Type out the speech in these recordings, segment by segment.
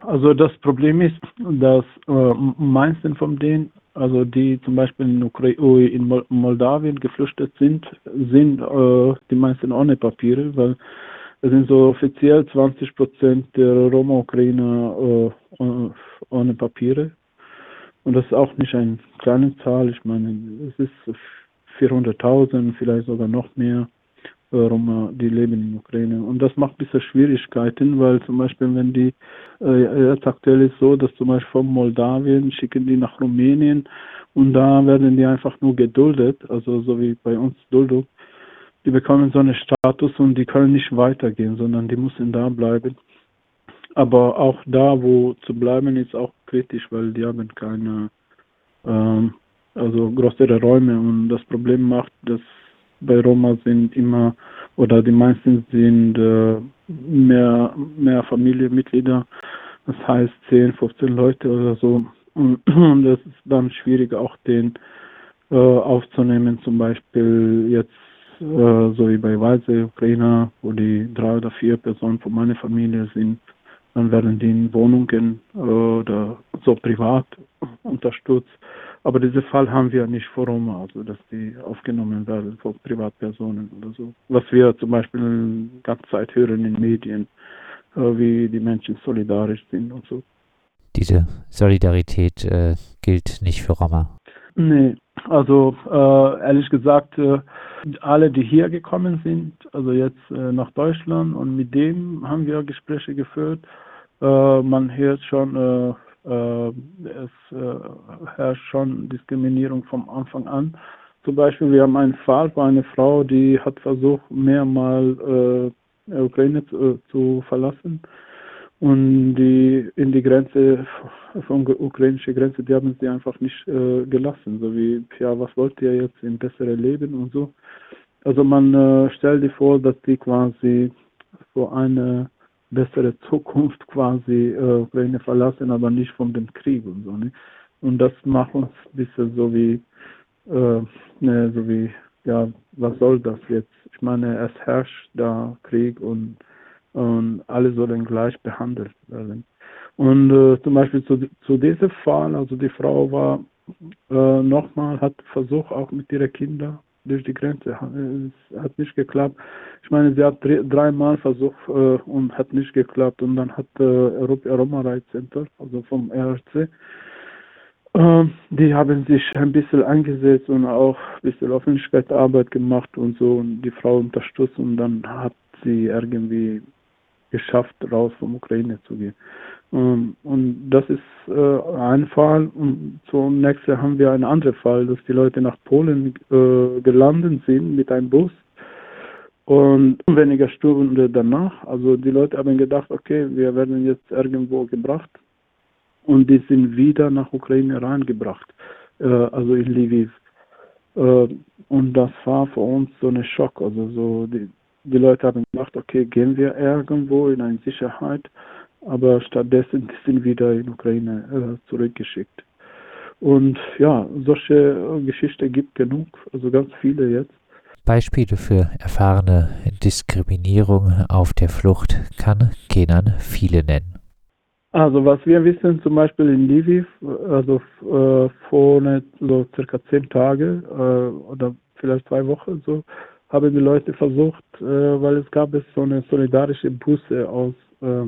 Also das Problem ist, dass äh, meisten von denen, also die zum Beispiel in, Ukra in Moldawien geflüchtet sind, sind äh, die meisten ohne Papiere, weil es sind so offiziell 20 Prozent der Roma-Ukrainer äh, ohne Papiere. Und das ist auch nicht eine kleine Zahl. Ich meine, es ist 400.000, vielleicht sogar noch mehr Roma, die leben in Ukraine. Und das macht ein bisschen Schwierigkeiten, weil zum Beispiel, wenn die, äh, jetzt aktuell ist so, dass zum Beispiel von Moldawien schicken die nach Rumänien und da werden die einfach nur geduldet, also so wie bei uns Duldung. Die bekommen so einen Status und die können nicht weitergehen, sondern die müssen da bleiben. Aber auch da, wo zu bleiben, ist auch kritisch, weil die haben keine, ähm, also größere Räume und das Problem macht, dass bei Roma sind immer oder die meisten sind äh, mehr, mehr Familienmitglieder, das heißt 10, 15 Leute oder so. Und, und das ist dann schwierig auch den äh, aufzunehmen, zum Beispiel jetzt äh, so wie bei Weise Ukrainer, wo die drei oder vier Personen von meiner Familie sind, dann werden die in Wohnungen äh, oder so privat unterstützt. Aber diesen Fall haben wir nicht vor Roma, also dass die aufgenommen werden von Privatpersonen oder so. Was wir zum Beispiel die ganze Zeit hören in Medien, äh, wie die Menschen solidarisch sind und so. Diese Solidarität äh, gilt nicht für Roma. Nee, also äh, ehrlich gesagt, äh, alle, die hier gekommen sind, also jetzt äh, nach Deutschland und mit dem haben wir Gespräche geführt. Äh, man hört schon es äh, herrscht schon Diskriminierung vom Anfang an. Zum Beispiel, wir haben einen Fall bei einer Frau, die hat versucht, mehrmal äh, Ukraine zu, zu, verlassen. Und die in die Grenze, von ukrainische Grenze, die haben sie einfach nicht äh, gelassen. So wie, ja, was wollt ihr jetzt in bessere Leben und so. Also man äh, stellt sich vor, dass die quasi vor eine bessere Zukunft quasi äh, Ukraine verlassen, aber nicht von dem Krieg und so. Ne? Und das macht uns ein bisschen so wie, äh, ne, so wie, ja, was soll das jetzt? Ich meine, es herrscht da Krieg und, und alle sollen gleich behandelt werden. Und äh, zum Beispiel zu, zu diesem Fall, also die Frau war äh, nochmal, hat versucht auch mit ihren Kindern durch die Grenze. Es hat nicht geklappt. Ich meine, sie hat dreimal versucht äh, und hat nicht geklappt. Und dann hat äh, Roma Right Center, also vom RRC, äh, die haben sich ein bisschen eingesetzt und auch ein bisschen Öffentlichkeitsarbeit gemacht und so und die Frau unterstützt und dann hat sie irgendwie geschafft, raus vom Ukraine zu gehen. Ähm, und das ist äh, ein Fall. Und zum nächsten haben wir einen anderen Fall, dass die Leute nach Polen äh, gelandet sind mit einem Bus. Und weniger Stunden danach, also die Leute haben gedacht, okay, wir werden jetzt irgendwo gebracht. Und die sind wieder nach Ukraine reingebracht, äh, also in Lviv. Und das war für uns so ein Schock. Also so die, die Leute haben gedacht, okay, gehen wir irgendwo in eine Sicherheit aber stattdessen sind wieder in Ukraine äh, zurückgeschickt. Und ja, solche Geschichten gibt genug, also ganz viele jetzt. Beispiele für erfahrene Diskriminierung auf der Flucht kann Kenan viele nennen. Also was wir wissen, zum Beispiel in Lviv, also äh, vor so circa zehn Tage äh, oder vielleicht zwei Wochen so, haben die Leute versucht, äh, weil es gab es so eine solidarische Busse aus äh,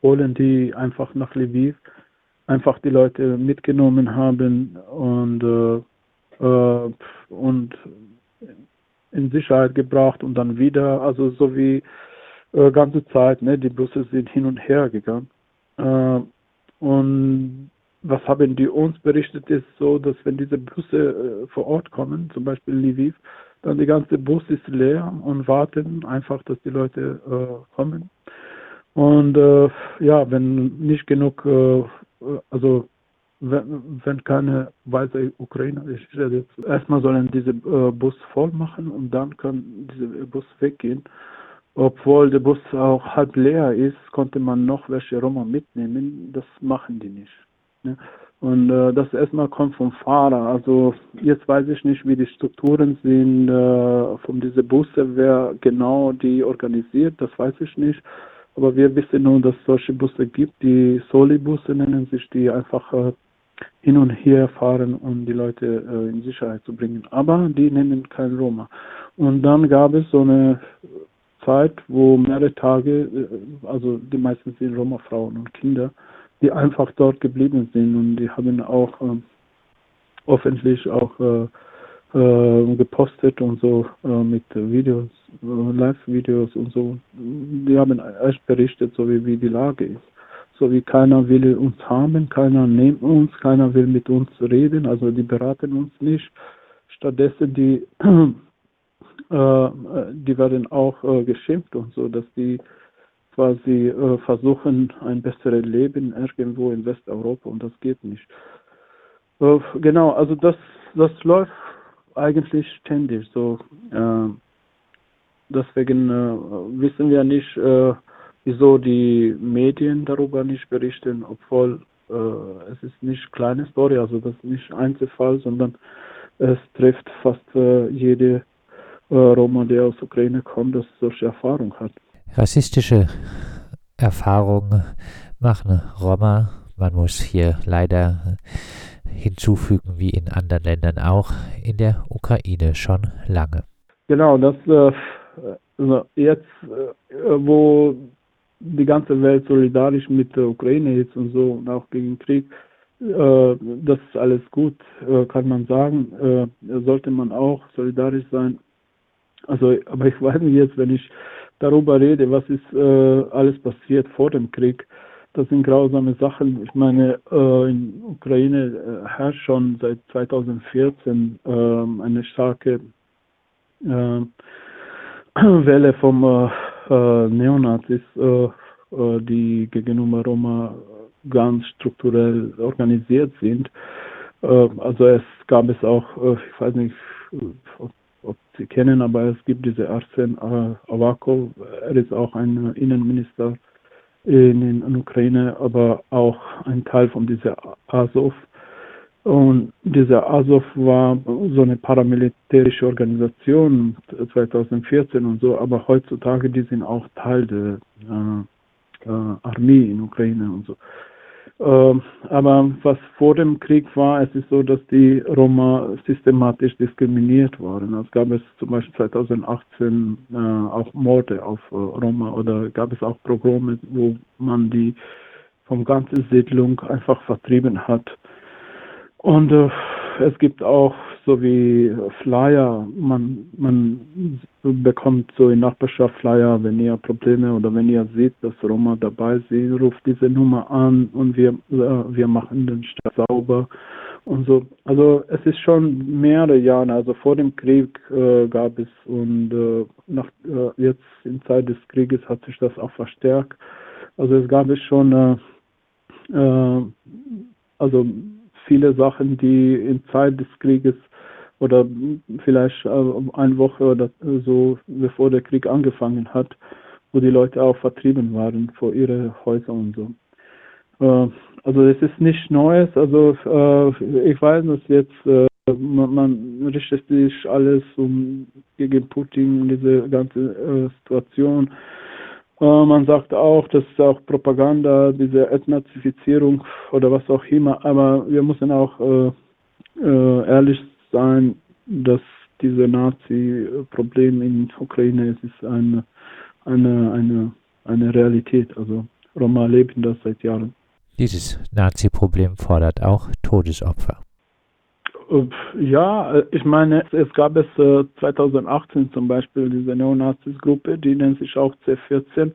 Polen, die einfach nach Lviv einfach die Leute mitgenommen haben und, äh, äh, und in Sicherheit gebracht und dann wieder, also so wie äh, ganze Zeit, ne, die Busse sind hin und her gegangen. Äh, und was haben die uns berichtet, ist so, dass wenn diese Busse äh, vor Ort kommen, zum Beispiel Lviv, dann die ganze Bus ist leer und warten einfach, dass die Leute äh, kommen. Und äh, ja, wenn nicht genug, äh, also wenn, wenn keine weiße Ukrainer ist, jetzt erstmal sollen diese äh, Bus voll machen und dann kann dieser Bus weggehen. Obwohl der Bus auch halb leer ist, konnte man noch welche Roma mitnehmen. Das machen die nicht. Ne? Und äh, das erstmal kommt vom Fahrer. Also jetzt weiß ich nicht, wie die Strukturen sind äh, von diese Busse, wer genau die organisiert, das weiß ich nicht aber wir wissen nur, dass es solche Busse gibt, die Soli-Busse nennen sich, die einfach äh, hin und her fahren, um die Leute äh, in Sicherheit zu bringen. Aber die nennen kein Roma. Und dann gab es so eine Zeit, wo mehrere Tage, äh, also die meisten sind Roma-Frauen und Kinder, die einfach dort geblieben sind und die haben auch äh, öffentlich auch äh, äh, gepostet und so äh, mit Videos, Live-Videos und so. Die haben echt berichtet, so wie, wie die Lage ist. So wie keiner will uns haben, keiner nimmt uns, keiner will mit uns reden, also die beraten uns nicht. Stattdessen die, äh, die werden auch äh, geschimpft und so, dass die quasi äh, versuchen, ein besseres Leben irgendwo in Westeuropa und das geht nicht. Äh, genau, also das, das läuft eigentlich ständig so. Äh, deswegen äh, wissen wir nicht, äh, wieso die Medien darüber nicht berichten, obwohl äh, es ist nicht kleine Story, also das ist nicht Einzelfall, sondern es trifft fast äh, jede äh, Roma, der aus Ukraine kommt, das solche Erfahrung hat. Rassistische Erfahrungen machen Roma. Man muss hier leider hinzufügen, wie in anderen Ländern auch, in der Ukraine schon lange. Genau, das äh, also jetzt, äh, wo die ganze Welt solidarisch mit der Ukraine ist und so und auch gegen Krieg, äh, das ist alles gut, äh, kann man sagen. Äh, sollte man auch solidarisch sein. Also, aber ich weiß nicht jetzt, wenn ich darüber rede, was ist äh, alles passiert vor dem Krieg, das sind grausame Sachen. Ich meine, äh, in Ukraine äh, herrscht schon seit 2014 äh, eine starke äh, Welle vom äh, äh, Neonazis, die gegenüber Roma ganz strukturell organisiert sind. also es gab es auch, ich weiß nicht, ob, ob Sie kennen, aber es gibt diese Arsen Avakov, er ist auch ein Innenminister in, in Ukraine, aber auch ein Teil von dieser Azov. Und dieser Azov war so eine paramilitärische Organisation 2014 und so, aber heutzutage die sind auch Teil der äh, äh, Armee in Ukraine und so. Ähm, aber was vor dem Krieg war, es ist so, dass die Roma systematisch diskriminiert waren. Es gab es zum Beispiel 2018 äh, auch Morde auf äh, Roma oder gab es auch Programme, wo man die vom ganzen Siedlung einfach vertrieben hat. Und äh, es gibt auch so wie Flyer, man, man bekommt so in Nachbarschaft Flyer, wenn ihr Probleme oder wenn ihr seht, dass Roma dabei sind, ruft diese Nummer an und wir, äh, wir machen den Stadt sauber und so. Also es ist schon mehrere Jahre, also vor dem Krieg äh, gab es und äh, nach, äh, jetzt in Zeit des Krieges hat sich das auch verstärkt. Also es gab es schon äh, äh, also viele Sachen, die in Zeit des Krieges oder vielleicht äh, eine Woche oder so, bevor der Krieg angefangen hat, wo die Leute auch vertrieben waren vor ihre Häuser und so. Äh, also es ist nicht Neues, also äh, ich weiß, dass jetzt man, man, richtet sich alles um gegen Putin und diese ganze Situation. Man sagt auch, das ist auch Propaganda, diese Ethnazifizierung oder was auch immer, aber wir müssen auch ehrlich sein, dass diese Nazi-Problem in Ukraine ist, ist eine, eine, eine, eine Realität. Also Roma leben das seit Jahren. Dieses Nazi-Problem fordert auch Todesopfer. Ja, ich meine, es gab es 2018 äh, zum Beispiel diese Neonazis-Gruppe, die nennt sich auch C14,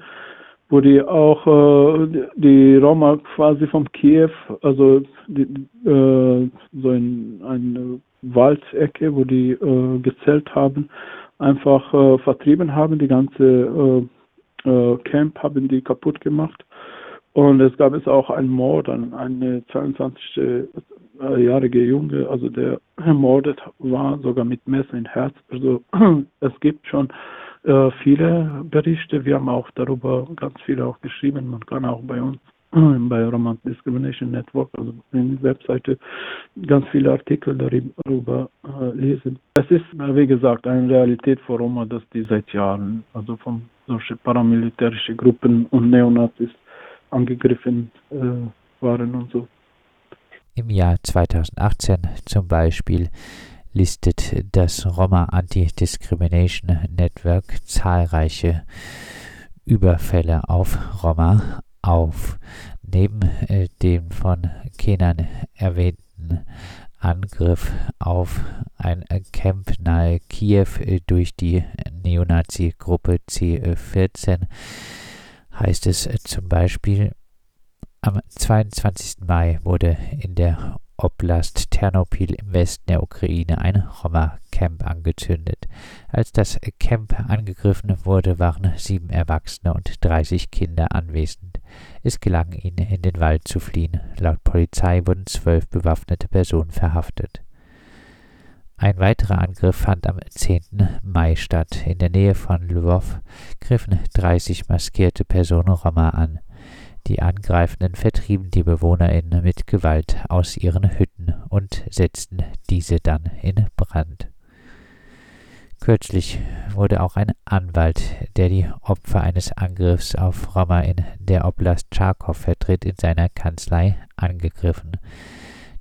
wo die auch äh, die Roma quasi vom Kiew, also die, äh, so in eine Waldecke, wo die äh, gezählt haben, einfach äh, vertrieben haben. Die ganze äh, äh Camp haben die kaputt gemacht. Und es gab es auch einen Mord an eine 22-jährige Junge, also der ermordet war, sogar mit Messer in Herz. Also es gibt schon äh, viele Berichte. Wir haben auch darüber ganz viele auch geschrieben. Man kann auch bei uns bei Roma Discrimination Network, also in der Webseite, ganz viele Artikel darüber äh, lesen. Es ist, wie gesagt, eine Realität für Roma, dass die seit Jahren, also von solchen paramilitärischen Gruppen und Neonazis angegriffen äh, waren und so. Im Jahr 2018 zum Beispiel listet das Roma Anti-Discrimination Network zahlreiche Überfälle auf Roma auf. Neben äh, dem von Kenan erwähnten Angriff auf ein Camp nahe Kiew durch die Neonazi-Gruppe C14 heißt es zum Beispiel, am 22. Mai wurde in der Oblast Ternopil im Westen der Ukraine ein Roma-Camp angezündet. Als das Camp angegriffen wurde, waren sieben Erwachsene und 30 Kinder anwesend. Es gelang ihnen, in den Wald zu fliehen. Laut Polizei wurden zwölf bewaffnete Personen verhaftet. Ein weiterer Angriff fand am 10. Mai statt. In der Nähe von Lwów griffen 30 maskierte Personen Roma an. Die Angreifenden vertrieben die BewohnerInnen mit Gewalt aus ihren Hütten und setzten diese dann in Brand. Kürzlich wurde auch ein Anwalt, der die Opfer eines Angriffs auf Roma in der Oblast Charkow vertritt, in seiner Kanzlei angegriffen.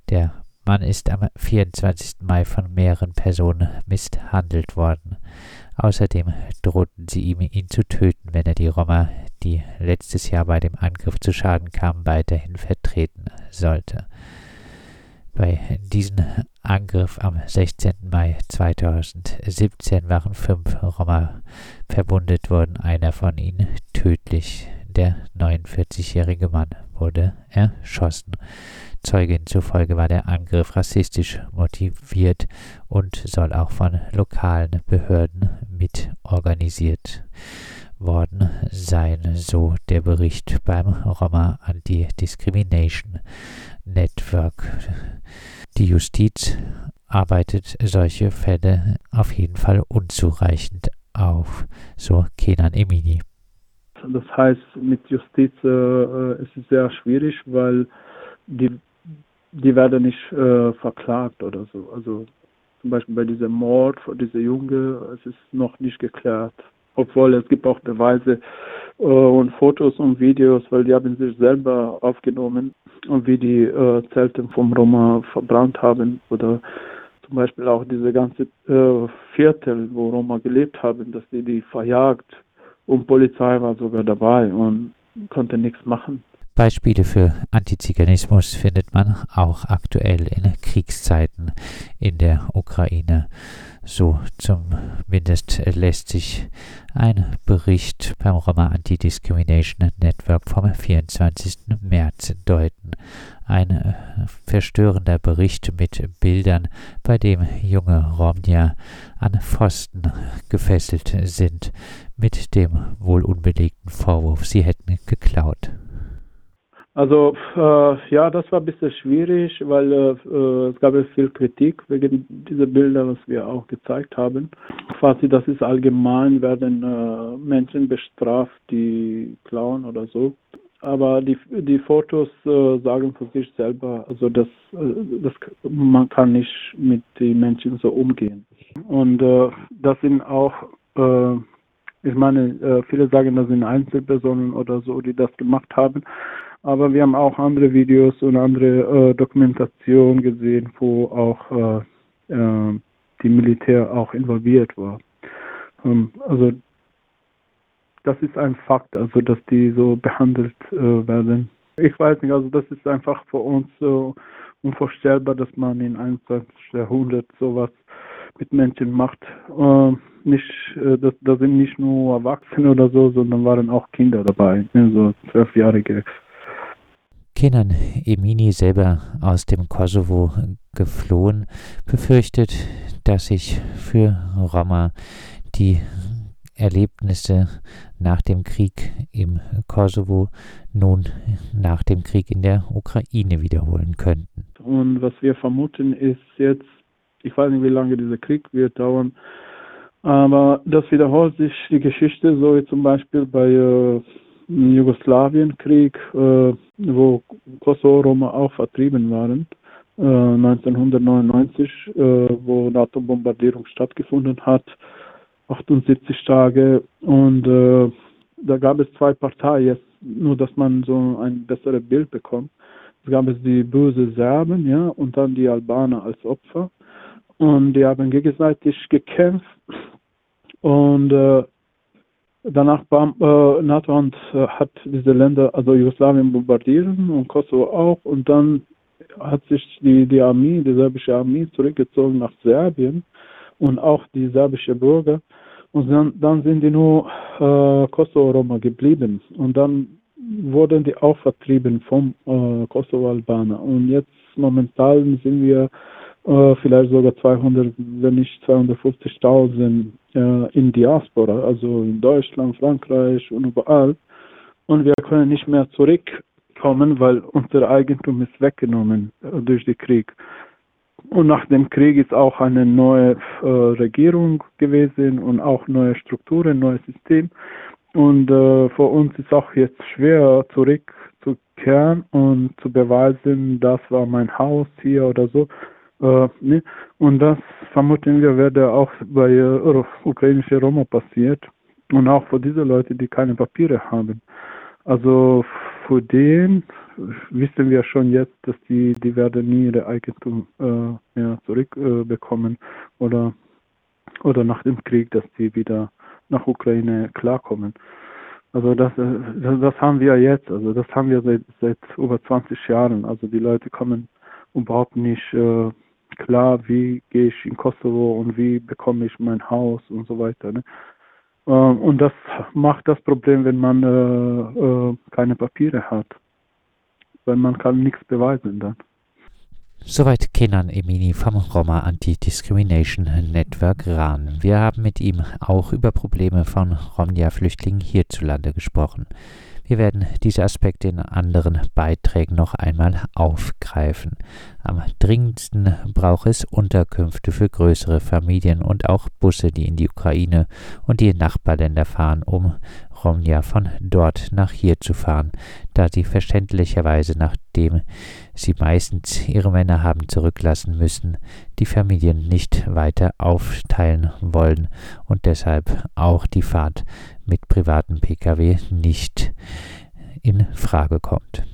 Der Mann ist am 24. Mai von mehreren Personen misshandelt worden. Außerdem drohten sie ihm, ihn zu töten, wenn er die Roma, die letztes Jahr bei dem Angriff zu Schaden kamen, weiterhin vertreten sollte. Bei diesem Angriff am 16. Mai 2017 waren fünf Roma verwundet worden, einer von ihnen tödlich. Der 49-jährige Mann wurde erschossen. Zeugin zufolge war der Angriff rassistisch motiviert und soll auch von lokalen Behörden mit organisiert worden sein, so der Bericht beim Roma Anti-Discrimination Network. Die Justiz arbeitet solche Fälle auf jeden Fall unzureichend auf, so Kenan Emini. Das heißt, mit Justiz äh, äh ist es sehr schwierig, weil die die werden nicht äh, verklagt oder so. Also zum Beispiel bei diesem Mord von dieser Junge, es ist noch nicht geklärt. Obwohl es gibt auch Beweise äh, und Fotos und Videos, weil die haben sich selber aufgenommen und wie die äh, Zelte vom Roma verbrannt haben oder zum Beispiel auch diese ganze äh, Viertel, wo Roma gelebt haben, dass die die verjagt und Polizei war sogar dabei und konnte nichts machen. Beispiele für Antiziganismus findet man auch aktuell in Kriegszeiten in der Ukraine. So zumindest lässt sich ein Bericht beim Roma Anti-Discrimination Network vom 24. März deuten. Ein äh, verstörender Bericht mit Bildern, bei dem junge Romnia an Pfosten gefesselt sind, mit dem wohl unbelegten Vorwurf, sie hätten geklaut. Also äh, ja, das war ein bisschen schwierig, weil äh, äh, es gab viel Kritik wegen dieser Bilder, was wir auch gezeigt haben. Quasi, das ist allgemein, werden äh, Menschen bestraft, die klauen oder so. Aber die, die Fotos äh, sagen für sich selber, also das, äh, das, man kann nicht mit den Menschen so umgehen. Und das sind auch ich meine, viele sagen, das sind Einzelpersonen oder so, die das gemacht haben. Aber wir haben auch andere Videos und andere äh, Dokumentation gesehen, wo auch äh, äh, die Militär auch involviert war. Ähm, also das ist ein Fakt, also dass die so behandelt äh, werden. Ich weiß nicht, also das ist einfach für uns so unvorstellbar, dass man in 21. Jahrhundert sowas mit Menschen macht. Äh, nicht, äh, da sind nicht nur Erwachsene oder so, sondern waren auch Kinder dabei, ne, so zwölfjährige Kenan Emini, selber aus dem Kosovo geflohen, befürchtet, dass sich für Roma die Erlebnisse nach dem Krieg im Kosovo nun nach dem Krieg in der Ukraine wiederholen könnten. Und was wir vermuten ist jetzt, ich weiß nicht, wie lange dieser Krieg wird dauern, aber das wiederholt sich die Geschichte, so wie zum Beispiel bei äh, Jugoslawienkrieg, äh, wo Kosovo-Roma auch vertrieben waren, 1999, äh, wo NATO-Bombardierung stattgefunden hat, 78 Tage. Und äh, da gab es zwei Parteien, nur dass man so ein besseres Bild bekommt. Es gab es die böse Serben, ja, und dann die Albaner als Opfer. Und die haben gegenseitig gekämpft. Und äh, danach Bam, äh, NATO und, äh, hat diese Länder, also Jugoslawien bombardieren und Kosovo auch. Und dann hat sich die, die Armee, die serbische Armee zurückgezogen nach Serbien und auch die serbische Bürger. Und dann, dann sind die nur äh, Kosovo-Roma geblieben. Und dann wurden die auch vertrieben vom äh, Kosovo-Albaner. Und jetzt momentan sind wir äh, vielleicht sogar 200, wenn nicht 250.000 äh, in Diaspora, also in Deutschland, Frankreich und überall. Und wir können nicht mehr zurückkommen, weil unser Eigentum ist weggenommen äh, durch den Krieg. Und nach dem Krieg ist auch eine neue äh, Regierung gewesen und auch neue Strukturen, neues System. Und äh, für uns ist auch jetzt schwer zurückzukehren und zu beweisen, das war mein Haus hier oder so. Äh, ne? Und das vermuten wir, werde auch bei äh, ukrainischen Roma passiert. Und auch für diese Leute, die keine Papiere haben. Also für den wissen wir schon jetzt, dass die, die werden nie ihre Eigentum äh, ja, zurückbekommen äh, oder, oder nach dem Krieg, dass die wieder nach Ukraine klarkommen. Also das, äh, das, das haben wir jetzt, also das haben wir seit, seit über 20 Jahren. Also die Leute kommen überhaupt nicht äh, klar, wie gehe ich in Kosovo und wie bekomme ich mein Haus und so weiter. Ne? Äh, und das macht das Problem, wenn man äh, äh, keine Papiere hat weil man kann nichts beweisen dann. Soweit Kenan Emini vom Roma Anti-Discrimination Network RAN. Wir haben mit ihm auch über Probleme von Romnia-Flüchtlingen hierzulande gesprochen. Wir werden diese Aspekte in anderen Beiträgen noch einmal aufgreifen. Am dringendsten braucht es Unterkünfte für größere Familien und auch Busse, die in die Ukraine und die Nachbarländer fahren, um Romja von dort nach hier zu fahren, da sie verständlicherweise, nachdem sie meistens ihre Männer haben zurücklassen müssen, die Familien nicht weiter aufteilen wollen und deshalb auch die Fahrt mit privaten Pkw nicht in Frage kommt.